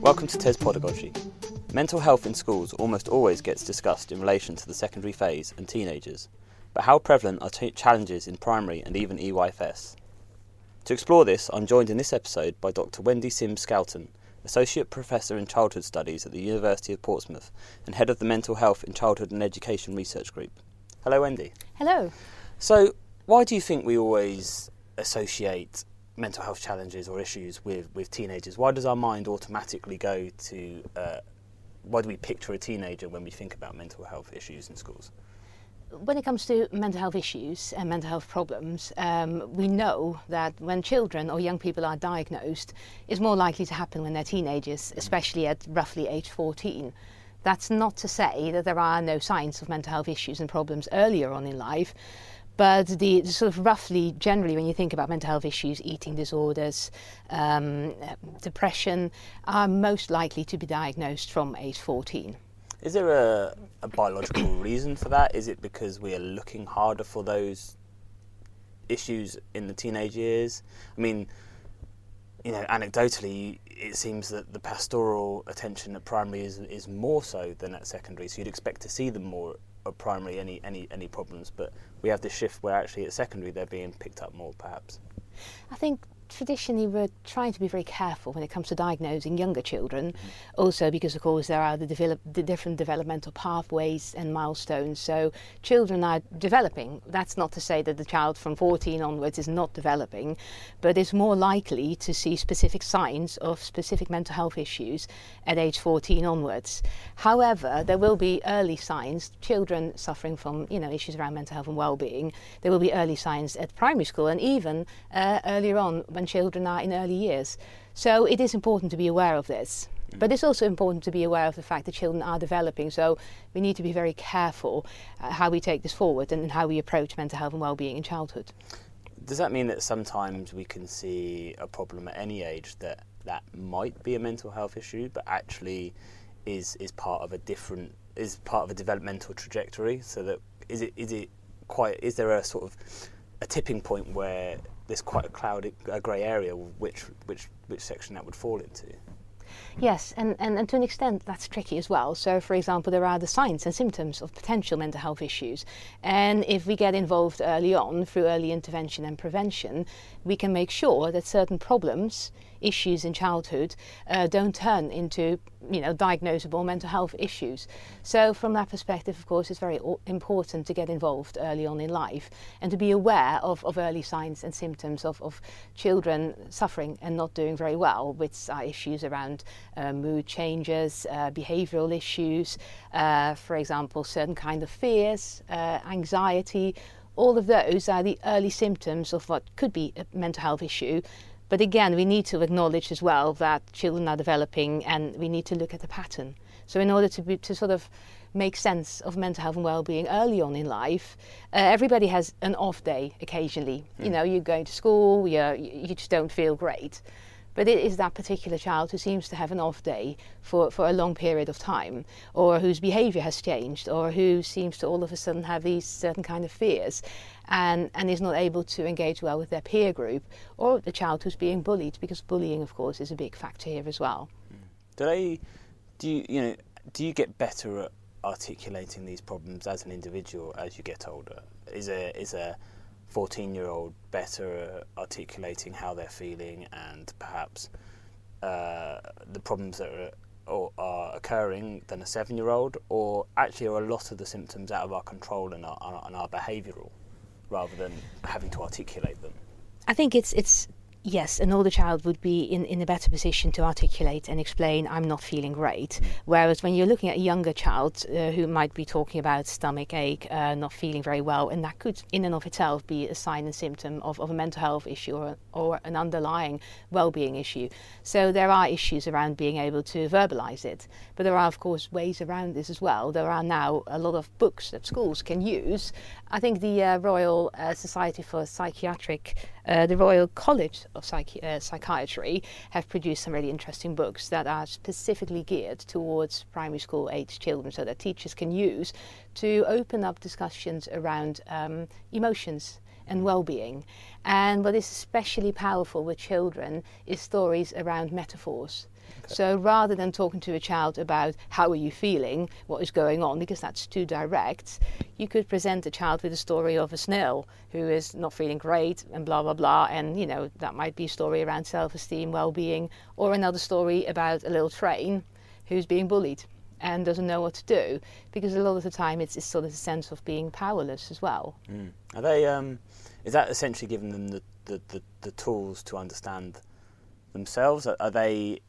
Welcome to TES Pedagogy. Mental health in schools almost always gets discussed in relation to the secondary phase and teenagers, but how prevalent are t- challenges in primary and even EYFS? To explore this, I'm joined in this episode by Dr. Wendy Sims Schouten, Associate Professor in Childhood Studies at the University of Portsmouth and Head of the Mental Health in Childhood and Education Research Group. Hello, Wendy. Hello. So, why do you think we always associate mental health challenges or issues with, with teenagers? Why does our mind automatically go to, uh, why do we picture a teenager when we think about mental health issues in schools? When it comes to mental health issues and mental health problems, um, we know that when children or young people are diagnosed, it's more likely to happen when they're teenagers, especially at roughly age 14. That's not to say that there are no signs of mental health issues and problems earlier on in life, but the, sort of roughly, generally, when you think about mental health issues, eating disorders, um, depression, are most likely to be diagnosed from age 14. Is there a, a biological reason for that? Is it because we are looking harder for those issues in the teenage years? I mean, you know, anecdotally, it seems that the pastoral attention at primary is, is more so than at secondary. So you'd expect to see them more at primary, any, any, any problems. But we have this shift where actually at secondary they're being picked up more, perhaps. I think traditionally we're trying to be very careful when it comes to diagnosing younger children, mm-hmm. also because of course there are the, develop, the different developmental pathways and milestones. So children are developing. That's not to say that the child from 14 onwards is not developing, but is more likely to see specific signs of specific mental health issues at age 14 onwards. However, there will be early signs. Children suffering from you know issues around mental health and well-being. There will be early signs at primary school and even uh, earlier on when children are in early years. So it is important to be aware of this. Mm. But it's also important to be aware of the fact that children are developing, so we need to be very careful uh, how we take this forward and how we approach mental health and well-being in childhood. Does that mean that sometimes we can see a problem at any age that that might be a mental health issue, but actually is is part of a different is part of a developmental trajectory? So that is it is it quite is there a sort of a tipping point where there's quite a cloudy, a grey area, which which which section that would fall into. Yes, and, and, and to an extent that's tricky as well. So, for example, there are the signs and symptoms of potential mental health issues. And if we get involved early on through early intervention and prevention, we can make sure that certain problems issues in childhood uh, don't turn into you know diagnosable mental health issues. So from that perspective, of course, it's very important to get involved early on in life and to be aware of, of early signs and symptoms of, of children suffering and not doing very well, which are issues around uh, mood changes, uh, behavioural issues, uh, for example, certain kind of fears, uh, anxiety. All of those are the early symptoms of what could be a mental health issue but again, we need to acknowledge as well that children are developing and we need to look at the pattern. So, in order to, be, to sort of make sense of mental health and well-being early on in life, uh, everybody has an off day occasionally. Mm. You hmm. know, you're going to school, you you just don't feel great. But it is that particular child who seems to have an off day for, for a long period of time, or whose behaviour has changed, or who seems to all of a sudden have these certain kind of fears and, and is not able to engage well with their peer group, or the child who's being bullied, because bullying, of course, is a big factor here as well. Do they, do you, you know, do you get better at articulating these problems as an individual as you get older? Is a, is a 14 year old better at articulating how they're feeling and perhaps uh, the problems that are, or are occurring than a seven year old, or actually are a lot of the symptoms out of our control and our, and our behavioural rather than having to articulate them? I think it's it's yes, an older child would be in, in a better position to articulate and explain, I'm not feeling great. Mm. Whereas when you're looking at a younger child uh, who might be talking about stomach ache, uh, not feeling very well, and that could, in and of itself, be a sign and symptom of, of a mental health issue or, or an underlying well being issue. So there are issues around being able to verbalize it. But there are, of course, ways around this as well. There are now a lot of books that schools can use. I think the uh, Royal uh, Society for Psychiatric uh, the Royal College of uh, Psychiatry have produced some really interesting books that are specifically geared towards primary school age children so that teachers can use to open up discussions around um, emotions and well-being. And what is especially powerful with children is stories around metaphors. So rather than talking to a child about how are you feeling, what is going on, because that's too direct, you could present a child with a story of a snail who is not feeling great and blah blah blah, and you know that might be a story around self-esteem, well-being, or another story about a little train who's being bullied and doesn't know what to do because a lot of the time it's, it's sort of a sense of being powerless as well. Mm. Are they? Um, is that essentially giving them the, the, the, the, tools to understand themselves? Are, are they?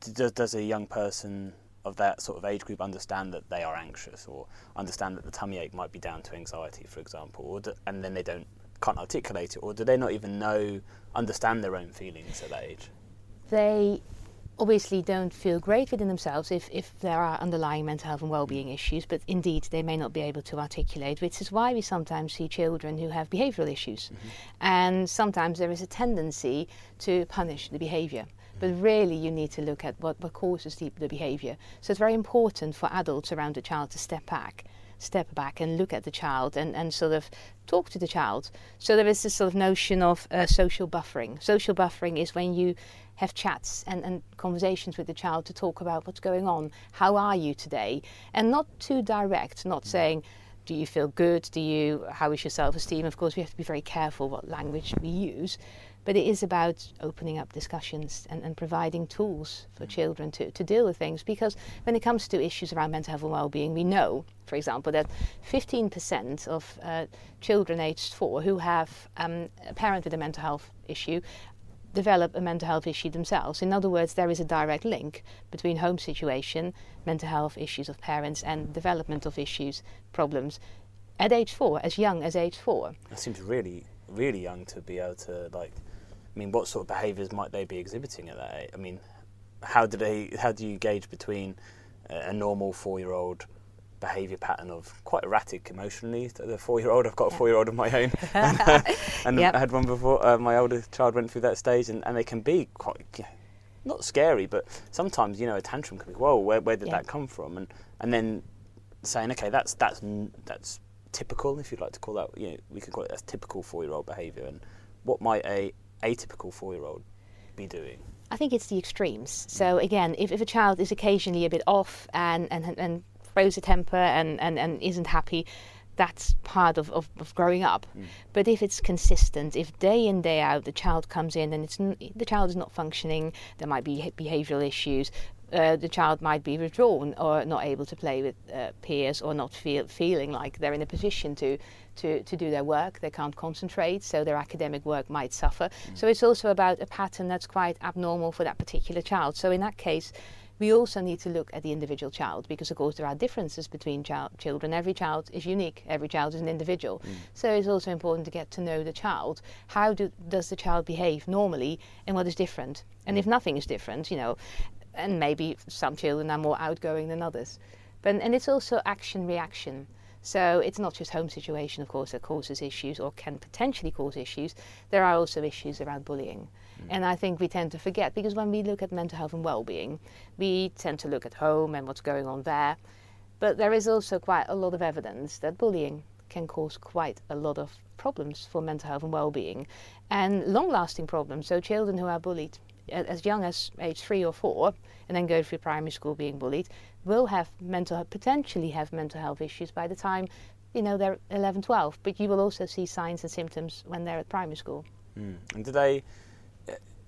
Does, does a young person of that sort of age group understand that they are anxious or understand that the tummy ache might be down to anxiety, for example, or do, and then they don't can't articulate it, or do they not even know understand their own feelings at that age? They obviously don't feel great within themselves if, if there are underlying mental health and well-being issues, but indeed they may not be able to articulate, which is why we sometimes see children who have behavioural issues. Mm-hmm. And sometimes there is a tendency to punish the behaviour. But really, you need to look at what, what causes the, the behaviour. So it's very important for adults around the child to step back step back and look at the child and, and sort of talk to the child. So there is this sort of notion of uh, social buffering. Social buffering is when you have chats and, and conversations with the child to talk about what's going on, how are you today, and not too direct, not saying, do you feel good? Do you how is your self-esteem? Of course, we have to be very careful what language we use, but it is about opening up discussions and, and providing tools for children to, to deal with things. Because when it comes to issues around mental health and well-being, we know, for example, that 15% of uh, children aged four who have um, a parent with a mental health issue develop a mental health issue themselves. In other words, there is a direct link between home situation, mental health issues of parents, and development of issues, problems at age four, as young as age four. That seems really, really young to be able to like. I mean, what sort of behaviours might they be exhibiting at that age? I mean, how do they? How do you gauge between a normal four-year-old behaviour pattern of quite erratic emotionally. The four-year-old, I've got a four-year-old of my own, and, uh, and yep. I had one before. Uh, my older child went through that stage, and, and they can be quite not scary, but sometimes you know a tantrum can be. Whoa, where, where did yep. that come from? And and then saying, okay, that's that's that's typical, if you'd like to call that. You know, we could call it as typical four-year-old behaviour. And what might a atypical four-year-old be doing? I think it's the extremes. So again, if, if a child is occasionally a bit off and, and, and throws a temper and, and, and isn't happy, that's part of, of, of growing up. Mm. But if it's consistent, if day in, day out, the child comes in and it's n- the child is not functioning, there might be behavioral issues, uh, the child might be withdrawn or not able to play with uh, peers or not feel feeling like they're in a position to, to, to do their work. They can't concentrate, so their academic work might suffer. Mm. So it's also about a pattern that's quite abnormal for that particular child. So in that case, we also need to look at the individual child because, of course, there are differences between child, children. Every child is unique. Every child is an individual. Mm. So it's also important to get to know the child. How do, does the child behave normally, and what is different? And if nothing is different, you know, and maybe some children are more outgoing than others. But and it's also action reaction. So it's not just home situation, of course, that causes issues or can potentially cause issues. There are also issues around bullying. Mm. And I think we tend to forget because when we look at mental health and well-being, we tend to look at home and what's going on there. But there is also quite a lot of evidence that bullying can cause quite a lot of problems for mental health and well-being and long-lasting problems. So children who are bullied as young as age three or four and then go through primary school being bullied will have mental potentially have mental health issues by the time you know they're 11 12 but you will also see signs and symptoms when they're at primary school mm. and do they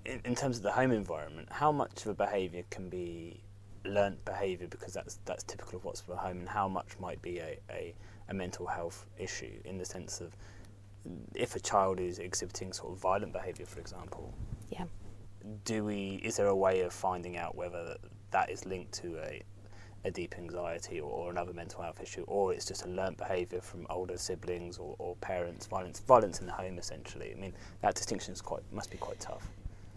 in, in terms of the home environment, how much of a behaviour can be learnt behaviour because that's that's typical of what's for home, and how much might be a, a, a mental health issue in the sense of if a child is exhibiting sort of violent behaviour, for example. Yeah. Do we? Is there a way of finding out whether that is linked to a a deep anxiety or, or, another mental health issue, or it's just a learnt behaviour from older siblings or, or, parents, violence, violence in the home, essentially. I mean, that distinction is quite must be quite tough.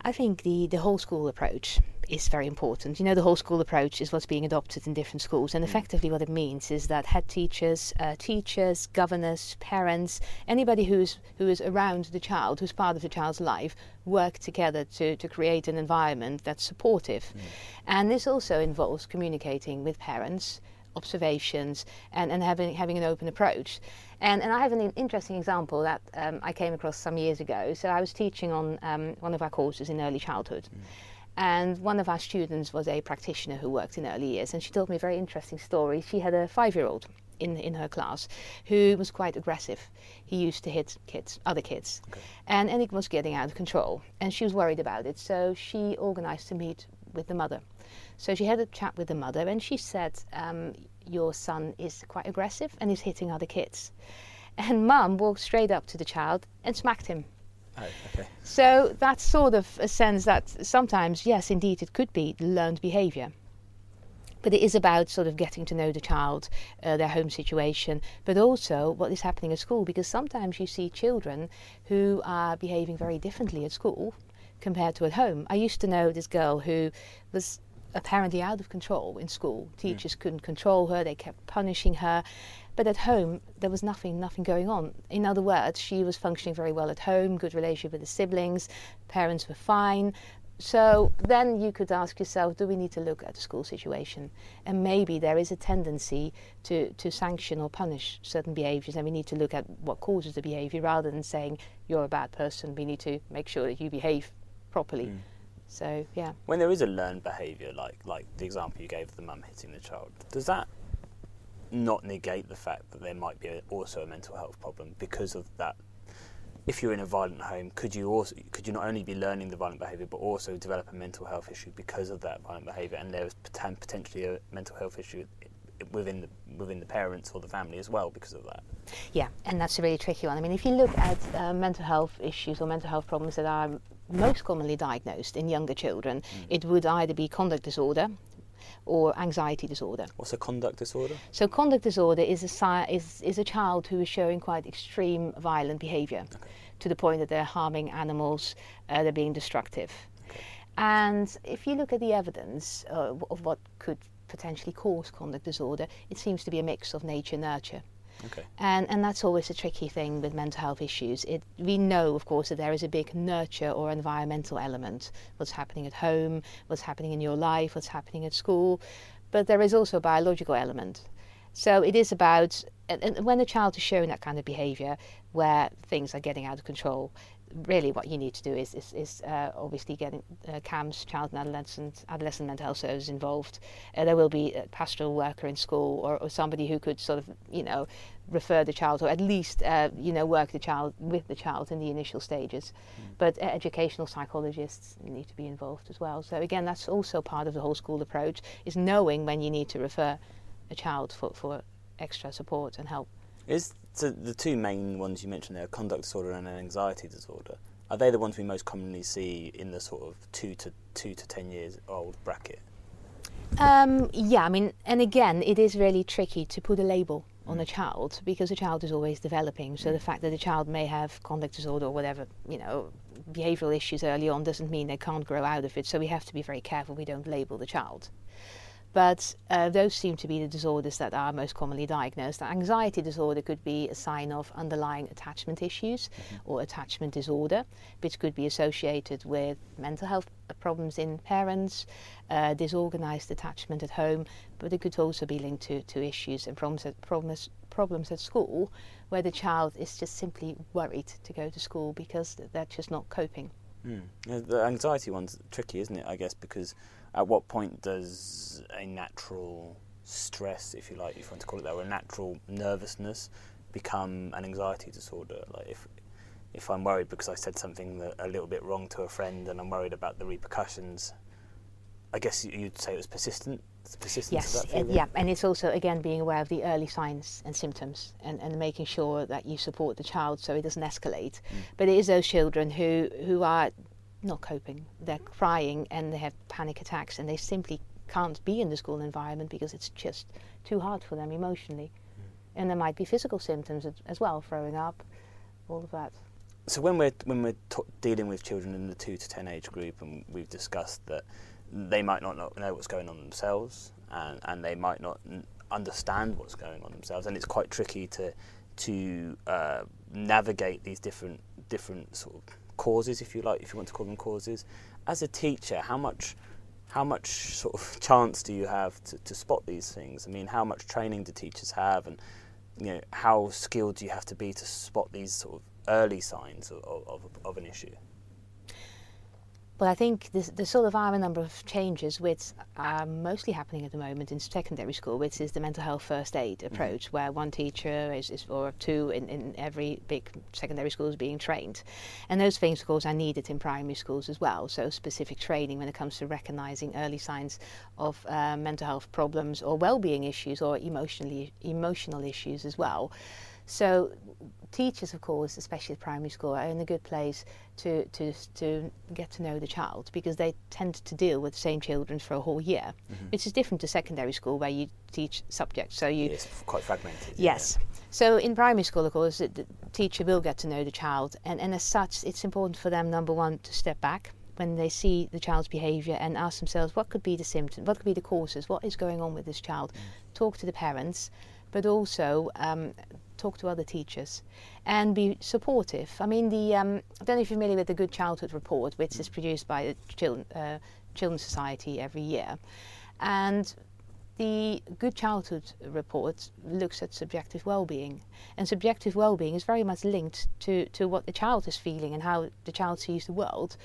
I think the, the whole school approach is very important. You know, the whole school approach is what's being adopted in different schools, and mm. effectively what it means is that head teachers, uh, teachers, governors, parents, anybody who's who is around the child, who's part of the child's life, work together to, to create an environment that's supportive. Mm. And this also involves communicating with parents observations, and, and having, having an open approach. And, and I have an interesting example that um, I came across some years ago. So I was teaching on um, one of our courses in early childhood. Mm. And one of our students was a practitioner who worked in early years, and she told me a very interesting story. She had a five year old in, in her class who was quite aggressive. He used to hit kids, other kids, okay. and, and it was getting out of control. And she was worried about it, so she organized to meet with the mother. So she had a chat with the mother, and she said, um, Your son is quite aggressive and is hitting other kids. And mum walked straight up to the child and smacked him. Oh, okay. So that's sort of a sense that sometimes, yes, indeed, it could be learned behaviour. But it is about sort of getting to know the child, uh, their home situation, but also what is happening at school. Because sometimes you see children who are behaving very differently at school compared to at home. I used to know this girl who was apparently out of control in school. Teachers couldn't control her, they kept punishing her. But at home, there was nothing, nothing going on. In other words, she was functioning very well at home, good relationship with the siblings, parents were fine. So then you could ask yourself, do we need to look at the school situation? And maybe there is a tendency to, to sanction or punish certain behaviours, and we need to look at what causes the behaviour rather than saying you're a bad person. We need to make sure that you behave properly. Mm. So yeah. When there is a learned behaviour, like like the example you gave of the mum hitting the child, does that not negate the fact that there might be a, also a mental health problem because of that? If you're in a violent home, could you also could you not only be learning the violent behaviour, but also develop a mental health issue because of that violent behaviour, and there is potentially a mental health issue within the within the parents or the family as well because of that. Yeah, and that's a really tricky one. I mean, if you look at uh, mental health issues or mental health problems that are most commonly diagnosed in younger children, mm. it would either be conduct disorder or anxiety disorder. What's a conduct disorder? So conduct disorder is a is is a child who is showing quite extreme violent behaviour okay. to the point that they're harming animals, uh, they're being destructive. Okay. And if you look at the evidence uh, of what could potentially cause conduct disorder, it seems to be a mix of nature nurture. Okay. And, and that's always a tricky thing with mental health issues. It, we know, of course, that there is a big nurture or environmental element. What's happening at home, what's happening in your life, what's happening at school. But there is also a biological element. So it is about, and when a child is showing that kind of behaviour where things are getting out of control, really what you need to do is, is, is uh, obviously getting uh, CAMHS, child and adolescent, adolescent mental health services involved. Uh, there will be a pastoral worker in school or, or, somebody who could sort of, you know, refer the child or at least, uh, you know, work the child with the child in the initial stages. Mm. But educational psychologists need to be involved as well. So again, that's also part of the whole school approach is knowing when you need to refer a child for, for extra support and help. Is so the two main ones you mentioned there, conduct disorder and anxiety disorder, are they the ones we most commonly see in the sort of two to two to ten years old bracket? Um, yeah, I mean, and again, it is really tricky to put a label on a mm. child because a child is always developing. So the fact that a child may have conduct disorder or whatever, you know, behavioural issues early on doesn't mean they can't grow out of it. So we have to be very careful we don't label the child. But uh, those seem to be the disorders that are most commonly diagnosed. Anxiety disorder could be a sign of underlying attachment issues mm-hmm. or attachment disorder, which could be associated with mental health problems in parents, uh, disorganized attachment at home, but it could also be linked to, to issues and problems at, problems, problems at school where the child is just simply worried to go to school because they're just not coping. Mm. The anxiety one's tricky, isn't it? I guess because at what point does a natural stress, if you like, if you want to call it that, or a natural nervousness become an anxiety disorder? Like if if I'm worried because I said something that, a little bit wrong to a friend and I'm worried about the repercussions, I guess you'd say it was persistent. yes, yeah, and it's also again being aware of the early signs and symptoms and, and making sure that you support the child so it doesn't escalate. Mm. But it is those children who, who are not coping. They're crying and they have panic attacks and they simply can't be in the school environment because it's just too hard for them emotionally. Mm. And there might be physical symptoms as well, throwing up, all of that. So when we're when we're t- dealing with children in the two to ten age group, and we've discussed that they might not know what's going on themselves, and, and they might not understand what's going on themselves, and it's quite tricky to to uh, navigate these different different sort of causes, if you like, if you want to call them causes. As a teacher, how much how much sort of chance do you have to, to spot these things? I mean, how much training do teachers have, and you know, how skilled do you have to be to spot these sort of early signs of, of, of an issue? But I think there sort of are a number of changes which are mostly happening at the moment in secondary school, which is the mental health first aid mm-hmm. approach, mm-hmm. where one teacher is, is or two in, in every big secondary school is being trained. And those things, of course, are needed in primary schools as well. So specific training when it comes to recognizing early signs of uh, mental health problems or well-being issues or emotionally emotional issues as well. So teachers, of course, especially at primary school, are in a good place to, to, to get to know the child because they tend to deal with the same children for a whole year, mm-hmm. which is different to secondary school where you teach subjects. So you it's quite fragmented. Yes. Yeah. So in primary school, of course, the, the teacher will get to know the child, and, and as such, it's important for them, number one, to step back when they see the child's behaviour and ask themselves what could be the symptoms, what could be the causes, what is going on with this child. Mm. Talk to the parents, but also um, talk to other teachers and be supportive. I mean, the um, I don't know if you're familiar with the Good Childhood Report, which is produced by the Children, uh, Children's Society every year, and the Good Childhood Report looks at subjective well-being, and subjective well-being is very much linked to, to what the child is feeling and how the child sees the world.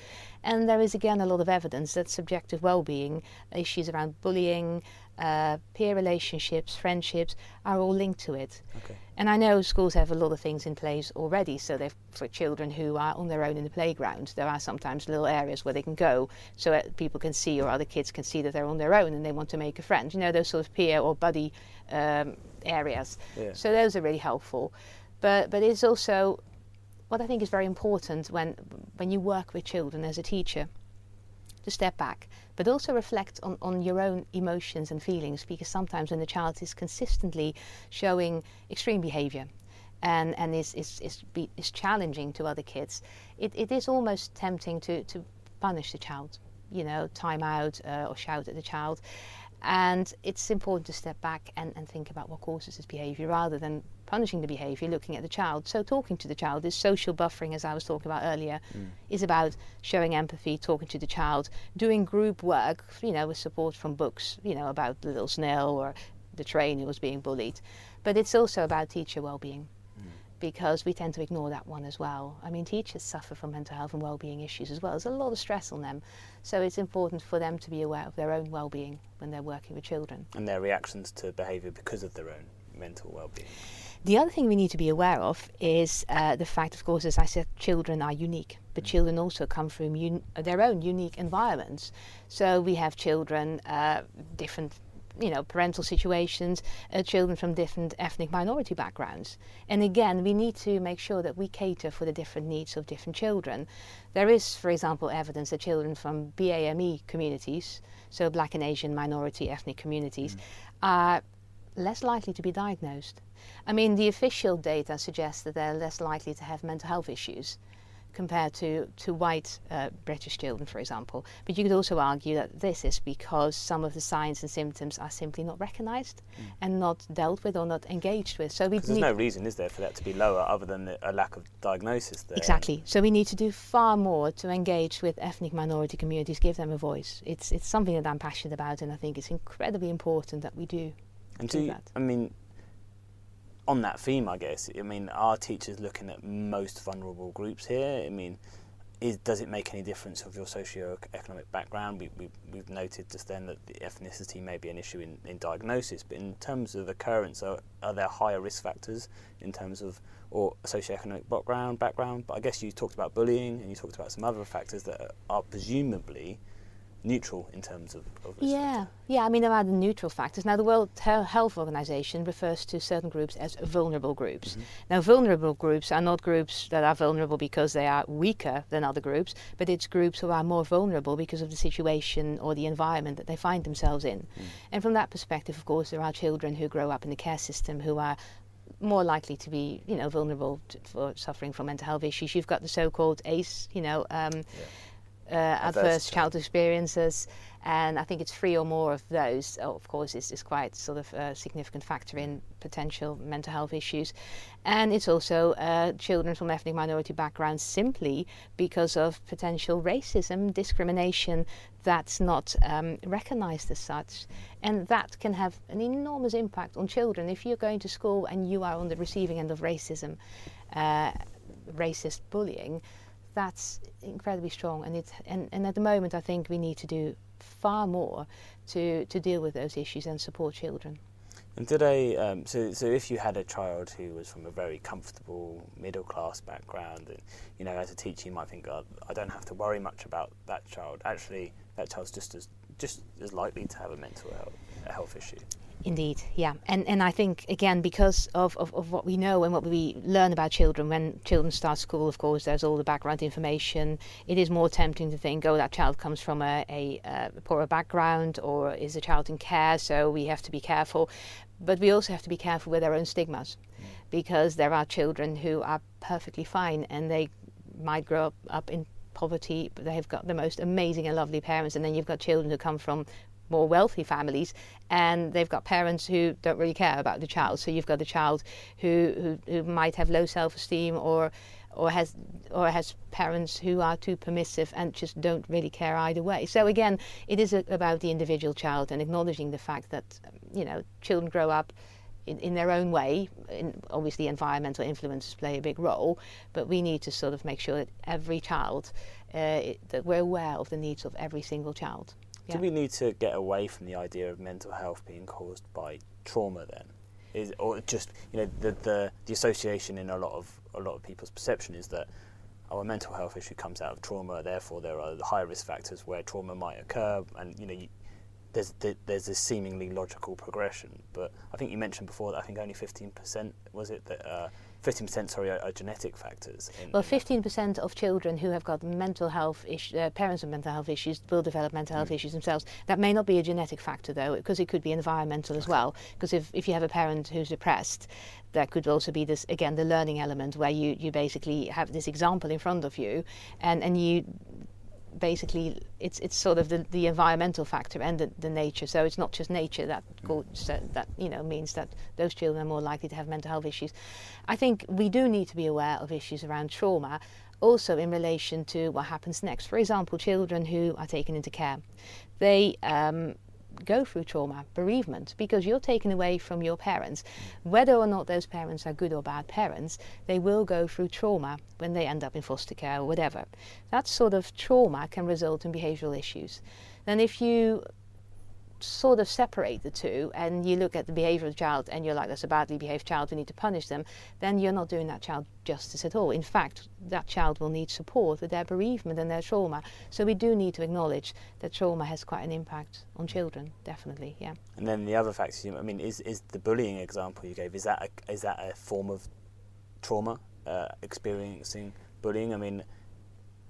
And there is again a lot of evidence that subjective well-being, issues around bullying, uh, peer relationships, friendships, are all linked to it. Okay. And I know schools have a lot of things in place already. So they've for children who are on their own in the playground, there are sometimes little areas where they can go so that people can see or other kids can see that they're on their own and they want to make a friend. You know, those sort of peer or buddy um, areas. Yeah. So those are really helpful. But but it's also what I think is very important when when you work with children as a teacher to step back, but also reflect on, on your own emotions and feelings because sometimes when the child is consistently showing extreme behavior and, and is, is, is, be, is challenging to other kids, it, it is almost tempting to, to punish the child, you know, time out uh, or shout at the child. And it's important to step back and, and think about what causes this behavior rather than punishing the behavior, looking at the child. So, talking to the child, this social buffering, as I was talking about earlier, mm. is about showing empathy, talking to the child, doing group work, you know, with support from books, you know, about the little snail or the train who was being bullied. But it's also about teacher well being because we tend to ignore that one as well. I mean, teachers suffer from mental health and well-being issues as well. There's a lot of stress on them, so it's important for them to be aware of their own well-being when they're working with children and their reactions to behaviour because of their own mental well-being. The other thing we need to be aware of is uh, the fact, of course, as I said, children are unique, but mm. children also come from un- their own unique environments. So we have children, uh, different you know, parental situations, uh, children from different ethnic minority backgrounds. And again, we need to make sure that we cater for the different needs of different children. There is, for example, evidence that children from BAME communities, so black and Asian minority ethnic communities, mm. are less likely to be diagnosed. I mean, the official data suggests that they're less likely to have mental health issues compared to, to white uh, British children, for example. But you could also argue that this is because some of the signs and symptoms are simply not recognised mm. and not dealt with or not engaged with. So we there's no reason, is there, for that to be lower other than a lack of diagnosis there? Exactly. So we need to do far more to engage with ethnic minority communities, give them a voice. It's, it's something that I'm passionate about and I think it's incredibly important that we do. And do, do that. I mean, on that theme, I guess. I mean, are teachers looking at most vulnerable groups here? I mean, is, does it make any difference of your socio-economic background? We, we, we've noted just then that the ethnicity may be an issue in, in diagnosis, but in terms of occurrence, are, are there higher risk factors in terms of or socio-economic background? Background, but I guess you talked about bullying and you talked about some other factors that are, are presumably neutral in terms of, of yeah yeah i mean there are the neutral factors now the world health organization refers to certain groups as vulnerable groups mm-hmm. now vulnerable groups are not groups that are vulnerable because they are weaker than other groups but it's groups who are more vulnerable because of the situation or the environment that they find themselves in mm. and from that perspective of course there are children who grow up in the care system who are more likely to be, you know, vulnerable to, for suffering from mental health issues. You've got the so-called ACE, you know, um, yeah uh, adverse child experiences, and I think it's three or more of those. Oh, of course, is is quite sort of a significant factor in potential mental health issues, and it's also uh, children from ethnic minority backgrounds simply because of potential racism, discrimination that's not um, recognised as such, and that can have an enormous impact on children. If you're going to school and you are on the receiving end of racism, uh, racist bullying, that's incredibly strong, and it and, and at the moment I think we need to do far more to, to deal with those issues and support children. And today, um, so so if you had a child who was from a very comfortable middle class background, and you know, as a teacher, you might think, oh, I don't have to worry much about that child. Actually, that child's just as just as likely to have a mental health, a health issue. Indeed, yeah. And and I think again because of, of, of what we know and what we learn about children when children start school, of course, there's all the background information. It is more tempting to think, oh, that child comes from a, a, a poorer background or is a child in care, so we have to be careful. But we also have to be careful with our own stigmas mm. because there are children who are perfectly fine and they might grow up, up in poverty, but they have got the most amazing and lovely parents. And then you've got children who come from more wealthy families and they've got parents who don't really care about the child. So you've got a child who, who, who might have low self esteem or or has or has parents who are too permissive and just don't really care either way. So again, it is a, about the individual child and acknowledging the fact that you know children grow up in, in their own way. In, obviously, environmental influences play a big role, but we need to sort of make sure that every child uh, that we're aware of the needs of every single child. Yeah. Do we need to get away from the idea of mental health being caused by trauma then? Is or just you know the the, the association in a lot of a lot of people's perception is that our mental health issue comes out of trauma, therefore there are the high risk factors where trauma might occur, and you know you, there's there's a seemingly logical progression. But I think you mentioned before that I think only 15% was it that uh, 15% sorry are, are genetic factors. In, well, 15% of children who have got mental health issues, uh, parents with mental health issues, will develop mental health mm. issues themselves. That may not be a genetic factor though, because it could be environmental as well. Because if, if you have a parent who's depressed, that could also be this again the learning element where you, you basically have this example in front of you and, and you basically it's it's sort of the, the environmental factor and the, the nature. So it's not just nature that that you know means that those children are more likely to have mental health issues. I think we do need to be aware of issues around trauma, also in relation to what happens next. For example, children who are taken into care, they um, go through trauma, bereavement, because you're taken away from your parents. Whether or not those parents are good or bad parents, they will go through trauma when they end up in foster care or whatever. That sort of trauma can result in behavioral issues. Then, if you sort of separate the two and you look at the behavior of the child and you're like, that's a badly behaved child, we need to punish them, then you're not doing that child justice at all. In fact, that child will need support with their bereavement and their trauma. So we do need to acknowledge that trauma has quite an impact on children, definitely, yeah. And then the other factors, I mean, is, is the bullying example you gave, is that a, is that a form of trauma, uh, experiencing bullying? I mean,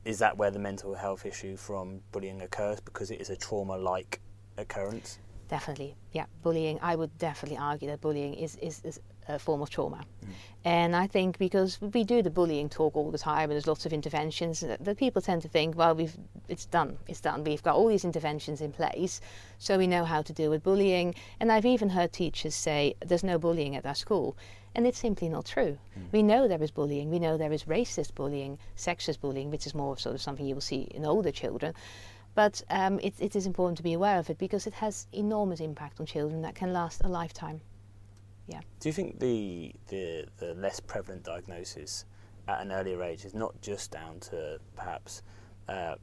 is that where the mental health issue from bullying occurs because it is a trauma like occurrence? Definitely, yeah. Bullying, I would definitely argue that bullying is, is, is a form of trauma. Mm. And I think because we do the bullying talk all the time and there's lots of interventions, that, that people tend to think, well, we've it's done, it's done. We've got all these interventions in place, so we know how to deal with bullying. And I've even heard teachers say, there's no bullying at our school. And it's simply not true. Mm. We know there is bullying. We know there is racist bullying, sexist bullying, which is more sort of something you will see in older children. But um, it, it is important to be aware of it because it has enormous impact on children that can last a lifetime. Yeah. Do you think the, the, the less prevalent diagnosis at an earlier age is not just down to perhaps uh,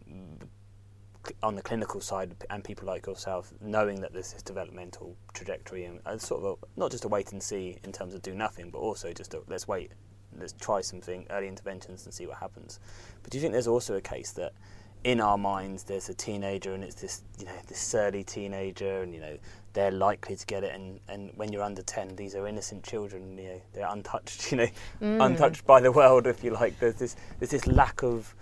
on the clinical side and people like yourself knowing that there's this developmental trajectory and sort of a, not just a wait and see in terms of do nothing, but also just a, let's wait, let's try something early interventions and see what happens. But do you think there's also a case that in our minds there's a teenager and it's this you know this surly teenager and you know they're likely to get it and, and when you're under 10 these are innocent children you know they're untouched you know mm. untouched by the world if you like there's this there's this lack of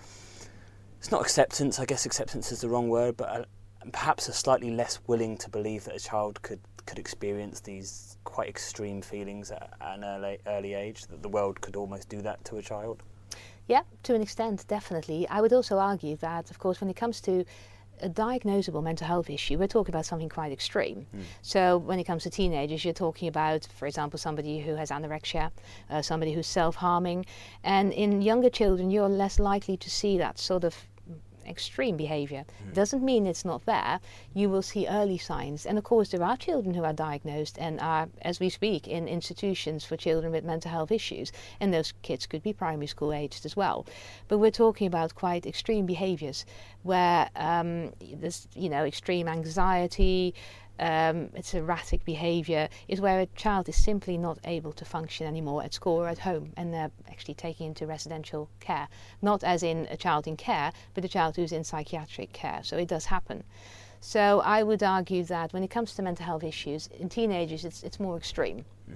it's not acceptance I guess acceptance is the wrong word but a, uh, perhaps a slightly less willing to believe that a child could could experience these quite extreme feelings at, at an early, early age that the world could almost do that to a child Yeah, to an extent, definitely. I would also argue that, of course, when it comes to a diagnosable mental health issue, we're talking about something quite extreme. Mm. So, when it comes to teenagers, you're talking about, for example, somebody who has anorexia, uh, somebody who's self harming. And in younger children, you're less likely to see that sort of extreme behavior. Mm. Doesn't mean it's not there. You will see early signs. And of course, there are children who are diagnosed and are, as we speak, in institutions for children with mental health issues. And those kids could be primary school aged as well. But we're talking about quite extreme behaviors where um, there's, you know, extreme anxiety um, it's erratic behavior, is where a child is simply not able to function anymore at school or at home, and they're actually taken into residential care. Not as in a child in care, but a child who's in psychiatric care. So it does happen. So I would argue that when it comes to mental health issues, in teenagers it's, it's more extreme. Mm.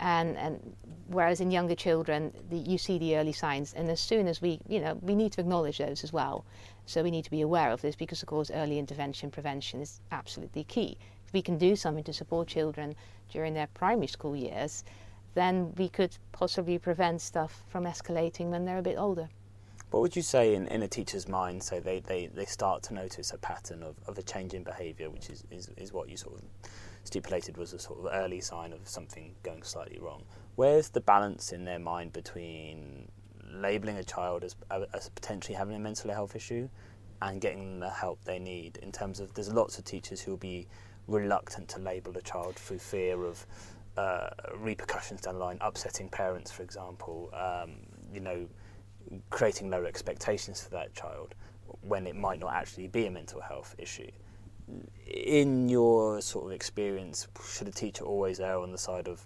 And, and whereas in younger children, the, you see the early signs, and as soon as we, you know, we need to acknowledge those as well. So we need to be aware of this because, of course, early intervention prevention is absolutely key. If we can do something to support children during their primary school years, then we could possibly prevent stuff from escalating when they're a bit older. What would you say in, in a teacher's mind? So they, they, they start to notice a pattern of, of a change in behaviour, which is, is, is what you sort of stipulated was a sort of early sign of something going slightly wrong. Where's the balance in their mind between labelling a child as, as potentially having a mental health issue and getting the help they need in terms of there's lots of teachers who will be reluctant to label a child through fear of uh, repercussions down the line, upsetting parents, for example, um, you know, creating lower expectations for that child when it might not actually be a mental health issue. In your sort of experience, should a teacher always err on the side of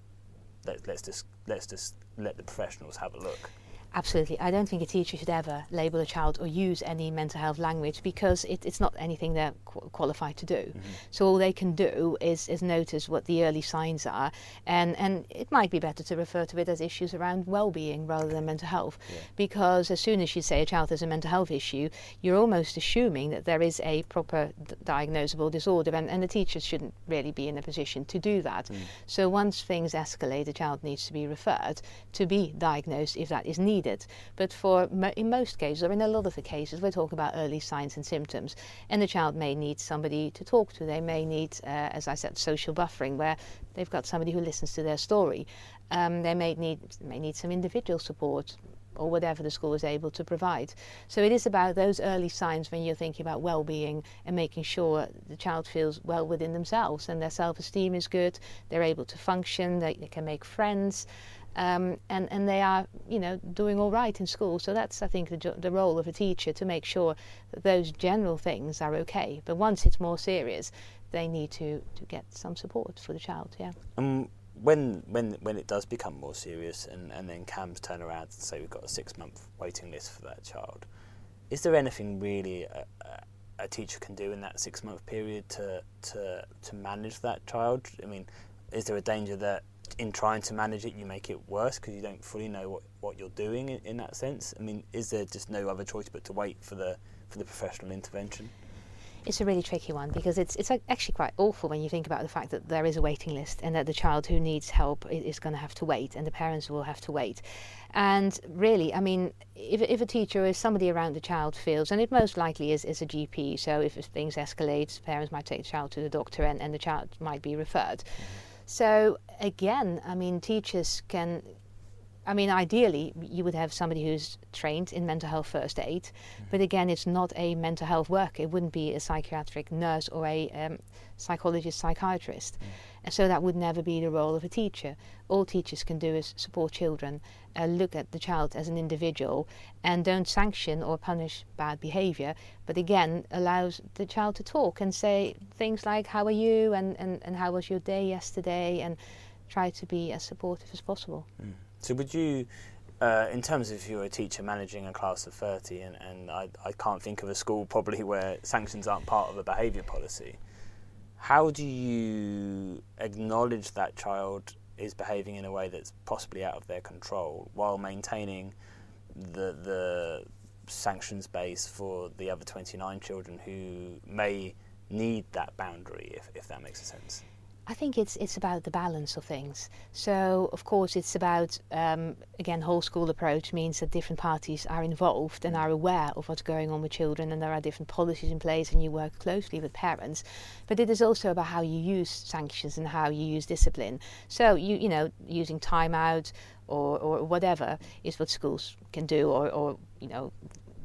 let, let's just let's just let the professionals have a look? Absolutely. I don't think a teacher should ever label a child or use any mental health language because it, it's not anything they're qu- qualified to do. Mm-hmm. So all they can do is, is notice what the early signs are, and, and it might be better to refer to it as issues around well-being rather than mental health, yeah. because as soon as you say a child has a mental health issue, you're almost assuming that there is a proper d- diagnosable disorder, and, and the teachers shouldn't really be in a position to do that. Mm. So once things escalate, the child needs to be referred to be diagnosed if that is needed needed. But for in most cases, or in a lot of the cases, we're talking about early signs and symptoms, and the child may need somebody to talk to. They may need, uh, as I said, social buffering, where they've got somebody who listens to their story. Um, they may need may need some individual support or whatever the school is able to provide. So it is about those early signs when you're thinking about well-being and making sure the child feels well within themselves and their self-esteem is good, they're able to function, they, they can make friends, um, and and they are you know doing all right in school. So that's I think the the role of a teacher to make sure that those general things are okay. But once it's more serious, they need to to get some support for the child. Yeah. Um, when when when it does become more serious, and and then CAMHS turn around and say we've got a six month waiting list for that child, is there anything really? A, a teacher can do in that six month period to to to manage that child. I mean, is there a danger that in trying to manage it, you make it worse because you don't fully know what, what you're doing in, in that sense? I mean, is there just no other choice but to wait for the for the professional intervention? It's a really tricky one because it's it's actually quite awful when you think about the fact that there is a waiting list and that the child who needs help is going to have to wait and the parents will have to wait. And really, I mean, if, if a teacher or somebody around the child feels, and it most likely is, is a GP, so if, things escalate, parents might take the child to the doctor and, and the child might be referred. Mm-hmm so again, I mean, teachers can. I mean, ideally, you would have somebody who's trained in mental health first aid, mm-hmm. but again, it's not a mental health worker. It wouldn't be a psychiatric nurse or a um, psychologist, psychiatrist. Mm-hmm. And so that would never be the role of a teacher. All teachers can do is support children, uh, look at the child as an individual, and don't sanction or punish bad behavior, but again, allows the child to talk and say things like, How are you? and, and, and how was your day yesterday? and try to be as supportive as possible. Mm. So, would you uh, in terms of if you're a teacher managing a class of 30, and, and I, I can't think of a school probably where sanctions aren't part of a behaviour policy, how do you acknowledge that child is behaving in a way that's possibly out of their control while maintaining the the sanctions base for the other 29 children who may need that boundary if, if that makes sense I think it's it's about the balance of things. So of course it's about um, again whole school approach means that different parties are involved and are aware of what's going on with children and there are different policies in place and you work closely with parents. But it is also about how you use sanctions and how you use discipline. So you you know using timeout or or whatever is what schools can do or or you know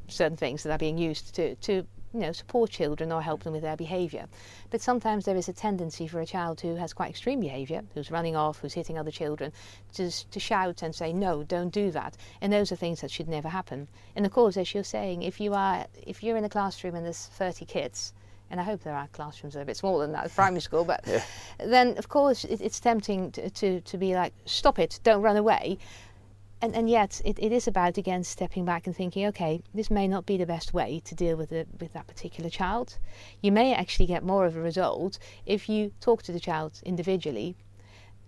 certain things that are being used to to you know, support children or help them with their behaviour. But sometimes there is a tendency for a child who has quite extreme behaviour, who's running off, who's hitting other children, to, to shout and say, no, don't do that. And those are things that should never happen. And of course, as you're saying, if, you are, if you're in a classroom and there's 30 kids, and I hope there are classrooms that are a bit smaller than that, primary school, but yeah. then of course it, it's tempting to, to, to be like, stop it, don't run away and, and yet it, it is about again stepping back and thinking okay this may not be the best way to deal with the, with that particular child. You may actually get more of a result if you talk to the child individually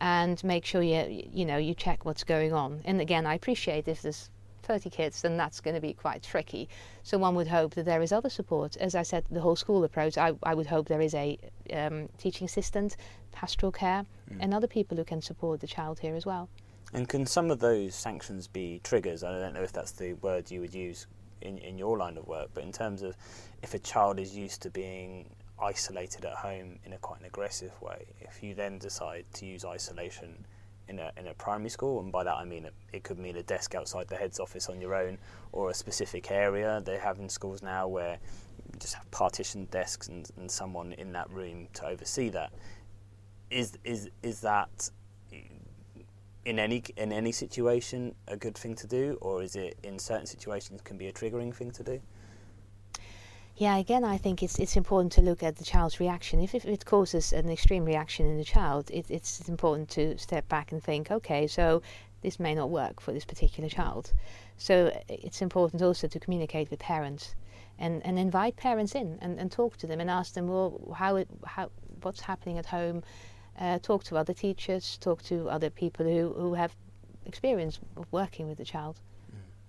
and make sure you you know you check what's going on. And again i appreciate if there's 30 kids then that's going to be quite tricky. So one would hope that there is other support. As i said the whole school approach i, I would hope there is a um, teaching assistant pastoral care mm. and other people who can support the child here as well and can some of those sanctions be triggers? I don't know if that's the word you would use in, in your line of work, but in terms of if a child is used to being isolated at home in a quite an aggressive way, if you then decide to use isolation in a, in a primary school, and by that I mean it, it could mean a desk outside the head's office on your own or a specific area they have in schools now where you just have partitioned desks and, and someone in that room to oversee that. Is, is, is that in any in any situation a good thing to do, or is it in certain situations can be a triggering thing to do? Yeah, again, I think it's it's important to look at the child's reaction. If, if it causes an extreme reaction in the child, it, it's important to step back and think, okay, so this may not work for this particular child. So it's important also to communicate with parents and, and invite parents in and, and talk to them and ask them, well, how it, how what's happening at home, uh, talk to other teachers, talk to other people who, who have experience of working with the child.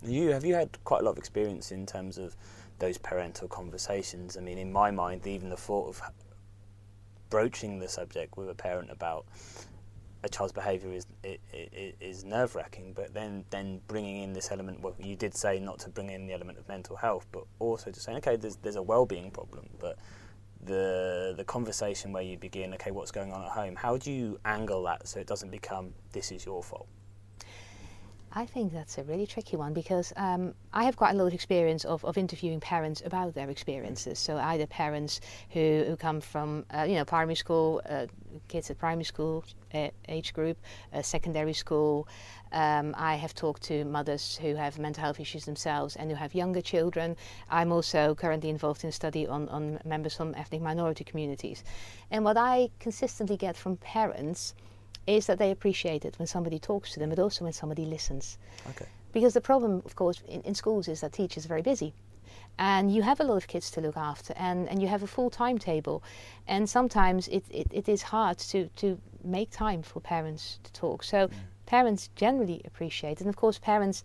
Mm. You have you had quite a lot of experience in terms of those parental conversations. I mean, in my mind, even the thought of broaching the subject with a parent about a child's behaviour is is nerve wracking. But then then bringing in this element, well, you did say not to bring in the element of mental health, but also to say, okay, there's there's a well being problem, but the the conversation where you begin, okay, what's going on at home? How do you angle that so it doesn't become this is your fault? I think that's a really tricky one because um, I have quite a lot of experience of, of interviewing parents about their experiences. So either parents who, who come from uh, you know primary school, uh, kids at primary school uh, age group, uh, secondary school. Um, I have talked to mothers who have mental health issues themselves and who have younger children. I'm also currently involved in a study on, on members from ethnic minority communities. And what I consistently get from parents is that they appreciate it when somebody talks to them, but also when somebody listens. Okay. Because the problem, of course, in, in schools is that teachers are very busy and you have a lot of kids to look after and, and you have a full timetable and sometimes it, it, it is hard to, to make time for parents to talk so mm. parents generally appreciate it and of course parents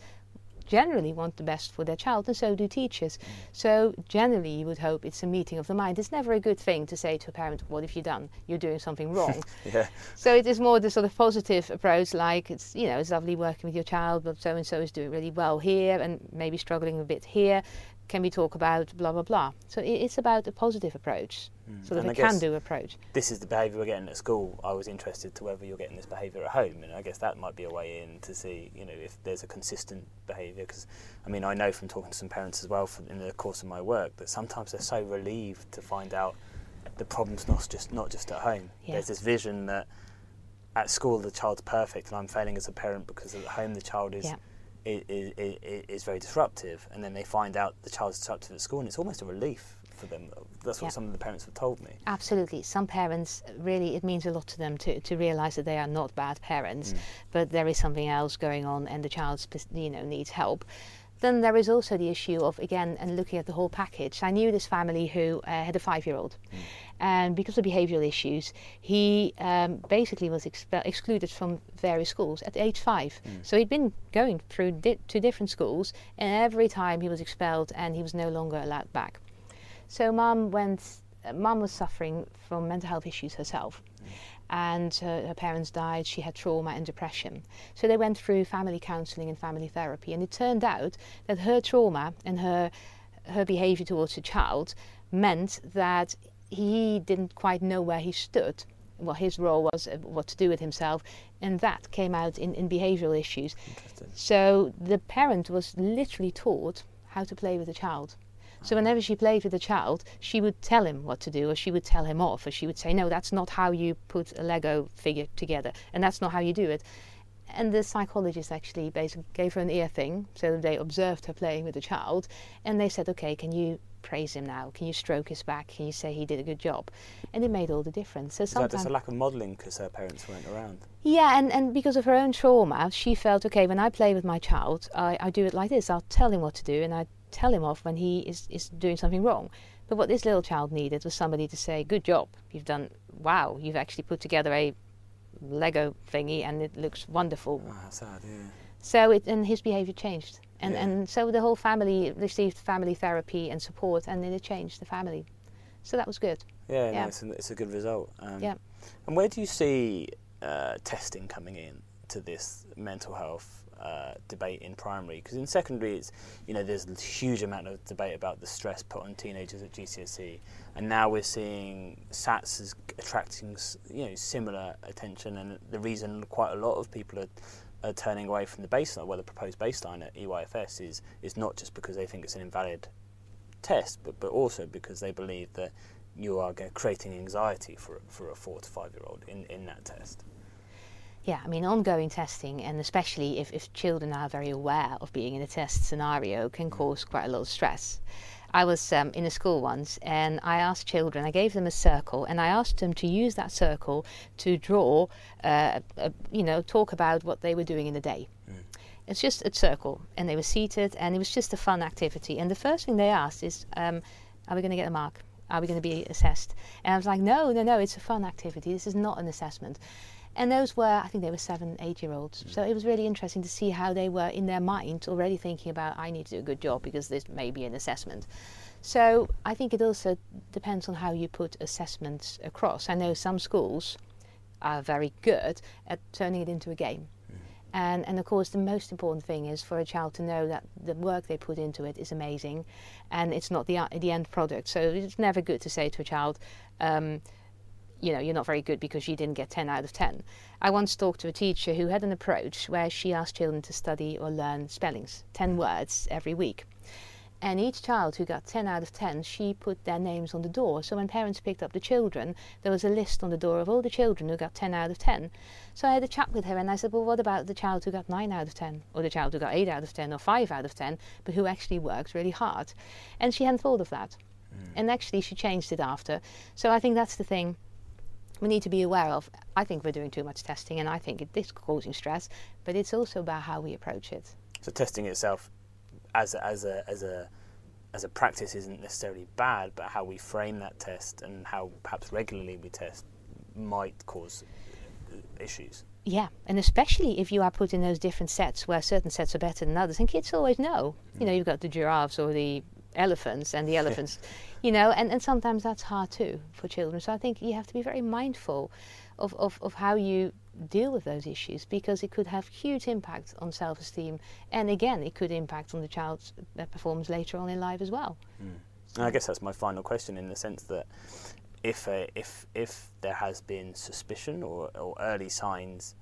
generally want the best for their child, and so do teachers. Mm. So generally, you would hope it's a meeting of the mind. It's never a good thing to say to a parent, "What have you done? You're doing something wrong." yeah. So it is more the sort of positive approach, like it's you know it's lovely working with your child, but so and so is doing really well here, and maybe struggling a bit here can we talk about blah blah blah? So it's about a positive approach mm. sort of and a can-do approach. this is the behaviour we're getting at school. I was interested to whether you're getting this behaviour at home and i guess that might be a way in to see you know if there's a consistent behaviour because i mean i know from talking to some parents as well in the course of my work that sometimes they're so relieved to find out the problem's not just not just at home. Yeah. there's this vision that at school the child's perfect and i'm failing as a parent because at home the child is yeah is, is, is very disruptive, and then they find out the child's disruptive at school, and it's almost a relief for them. That's what yeah. some of the parents have told me. Absolutely. Some parents really, it means a lot to them to, to realise that they are not bad parents, mm. but there is something else going on, and the child, you know, needs help. Then there is also the issue of again and looking at the whole package. I knew this family who uh, had a five-year-old, mm. and because of behavioural issues, he um, basically was expe- excluded from various schools at age five. Mm. So he'd been going through di- two different schools, and every time he was expelled, and he was no longer allowed back. So mum went uh, mum was suffering from mental health issues herself. And her, her parents died, she had trauma and depression. So they went through family counseling and family therapy. And it turned out that her trauma and her, her behavior towards the child meant that he didn't quite know where he stood what his role was, uh, what to do with himself, and that came out in, in behavioural issues. So the parent was literally taught how to play with the child. So whenever she played with the child, she would tell him what to do, or she would tell him off, or she would say, "No, that's not how you put a Lego figure together, and that's not how you do it." And the psychologist actually basically gave her an ear thing, so they observed her playing with the child, and they said, "Okay, can you praise him now? Can you stroke his back? Can you say he did a good job?" And it made all the difference. So Is that just a lack of modelling because her parents weren't around? Yeah, and, and because of her own trauma, she felt okay, when I play with my child, I, I do it like this. I'll tell him what to do and I tell him off when he is, is doing something wrong. But what this little child needed was somebody to say, Good job, you've done, wow, you've actually put together a Lego thingy and it looks wonderful. Oh, sad, yeah. So it, and his behaviour changed. And, Yeah. and so the whole family received family therapy and support and then it changed the family. So that was good. Yeah, Yeah. No, it's, a, it's a good result. Um, Yeah. And where do you see uh, testing coming in to this mental health uh, debate in primary? Because in secondary, it's you know there's a huge amount of debate about the stress put on teenagers at GCSE, and now we're seeing SATs as attracting you know similar attention, and the reason quite a lot of people are. Are turning away from the baseline, well, the proposed baseline at EYFS is is not just because they think it's an invalid test, but, but also because they believe that you are creating anxiety for, for a four to five year old in, in that test. Yeah, I mean, ongoing testing, and especially if, if children are very aware of being in a test scenario, can cause quite a lot of stress. I was um, in a school once and I asked children, I gave them a circle and I asked them to use that circle to draw, uh, a, you know, talk about what they were doing in the day. It's just a circle and they were seated and it was just a fun activity. And the first thing they asked is, um, Are we going to get a mark? Are we going to be assessed? And I was like, No, no, no, it's a fun activity. This is not an assessment. And those were, I think they were seven, eight year olds. So it was really interesting to see how they were in their mind already thinking about, I need to do a good job because this may be an assessment. So I think it also depends on how you put assessments across. I know some schools are very good at turning it into a game. And, and of course, the most important thing is for a child to know that the work they put into it is amazing and it's not the, the end product. So it's never good to say to a child, um, you know, you're not very good because you didn't get 10 out of 10. I once talked to a teacher who had an approach where she asked children to study or learn spellings, 10 words every week. And each child who got 10 out of 10, she put their names on the door. So when parents picked up the children, there was a list on the door of all the children who got 10 out of 10. So I had a chat with her and I said, Well, what about the child who got 9 out of 10? Or the child who got 8 out of 10 or 5 out of 10, but who actually worked really hard? And she hadn't thought of that. Hmm. And actually, she changed it after. So I think that's the thing we need to be aware of. I think we're doing too much testing and I think it is causing stress, but it's also about how we approach it. So testing itself as a, as a, as a, as a practice isn't necessarily bad, but how we frame that test and how perhaps regularly we test might cause uh, issues. Yeah, and especially if you are put in those different sets where certain sets are better than others, and kids always know. You know, you've got the giraffes or the elephants, and the elephants, you know, and, and sometimes that's hard too for children. So I think you have to be very mindful of, of, of how you deal with those issues because it could have huge impact on self-esteem, and again, it could impact on the child's uh, performance later on in life as well. And I guess that's my final question in the sense that if a, if if there has been suspicion or, or early signs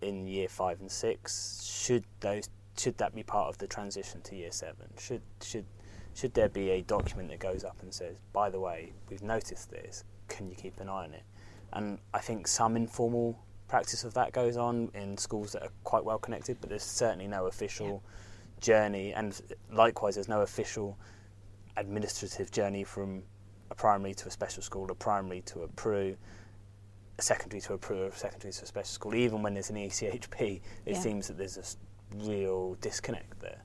in year five and six, should those should that be part of the transition to year seven? Should should should there be a document that goes up and says, by the way, we've noticed this. Can you keep an eye on it? And I think some informal practice of that goes on in schools that are quite well connected, but there's certainly no official journey, and likewise, there's no official administrative journey from a primary to a special school, a primary to a PRU, a secondary to a PRU, a secondary to a special school. Even when there's an ECHP, it Yeah. seems that there's a real disconnect there.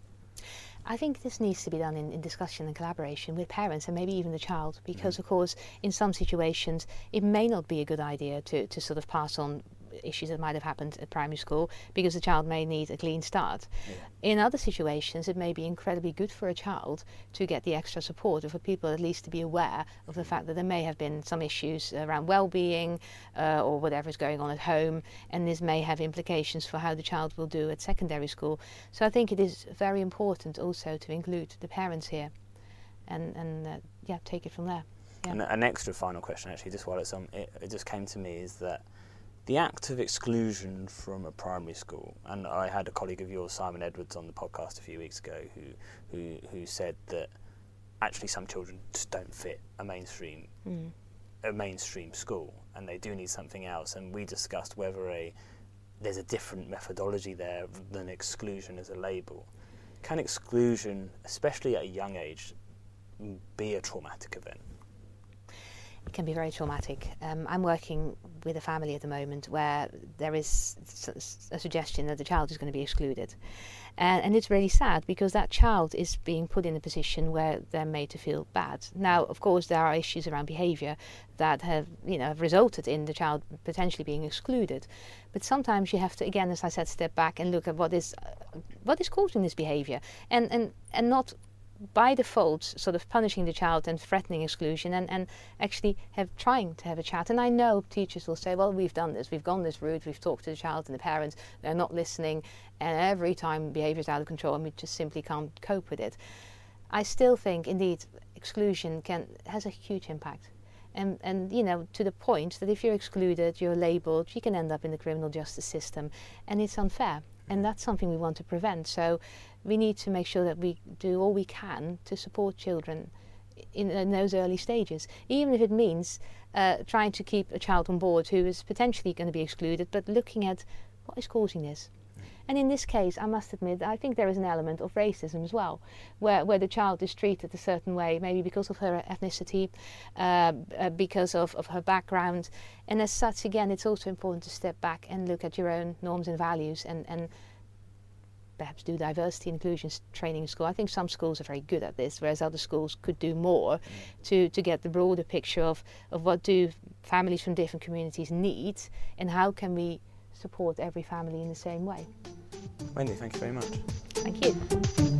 I think this needs to be done in, in discussion and collaboration with parents and maybe even the child, because mm. of course, in some situations, it may not be a good idea to, to sort of pass on issues that might have happened at primary school because the child may need a clean start. Yeah. In other situations, it may be incredibly good for a child to get the extra support, or for people at least to be aware of the fact that there may have been some issues around well-being uh, or whatever is going on at home, and this may have implications for how the child will do at secondary school. So I think it is very important also to include the parents here, and and uh, yeah, take it from there. Yeah. An extra final question, actually, just while it's on, it, it just came to me is that the act of exclusion from a primary school, and I had a colleague of yours, Simon Edwards, on the podcast a few weeks ago, who who who said that actually some children just don't fit a mainstream Mm. a mainstream school, and they do need something else. And we discussed whether a there's a different methodology there than exclusion as a label. Can exclusion, especially at a young age, be a traumatic event? Can be very traumatic. Um, I'm working with a family at the moment where there is a suggestion that the child is going to be excluded. And, and it's really sad because that child is being put in a position where they're made to feel bad. Now, of course, there are issues around behaviour that have, you know, have resulted in the child potentially being excluded. But sometimes you have to, again, as I said, step back and look at what is, uh, what is causing this behaviour, and and and not by default sort of punishing the child and threatening exclusion and, and actually have trying to have a chat. And i know teachers will say well we've done this. We've gone this route. We've talked to the child and the parents. They're not listening. And every time behavior is out of control and we just simply can't cope with it. I still think indeed exclusion can has a huge impact. And, and you know to the point that if you're excluded you're labeled you can end up in the criminal justice system. And it's unfair. And that's something we want to prevent. So we need to make sure that we do all we can to support children in, in those early stages, even if it means uh, trying to keep a child on board who is potentially going to be excluded, but looking at what is causing this. And in this case, I must admit, I think there is an element of racism as well, where, where the child is treated a certain way, maybe because of her ethnicity, uh, uh, because of, of her background. And as such, again, it's also important to step back and look at your own norms and values and, and perhaps do diversity inclusion training in school. I think some schools are very good at this, whereas other schools could do more mm. to, to get the broader picture of, of what do families from different communities need and how can we support every family in the same way. Wendy, thank you very much. Thank you.